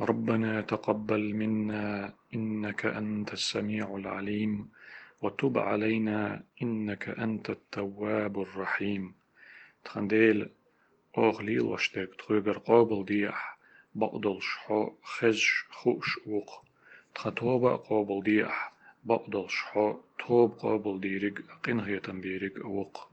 ربنا تقبل منا إنك أنت السميع العليم وتب علينا إنك أنت التواب الرحيم. تخنديل أغليل وشتك تغير قابل ديح بقدل شحو خز خوش وق تخطوبة قابل ديح بقدل شحو توب قابل ديرق قنهية بيرق وق.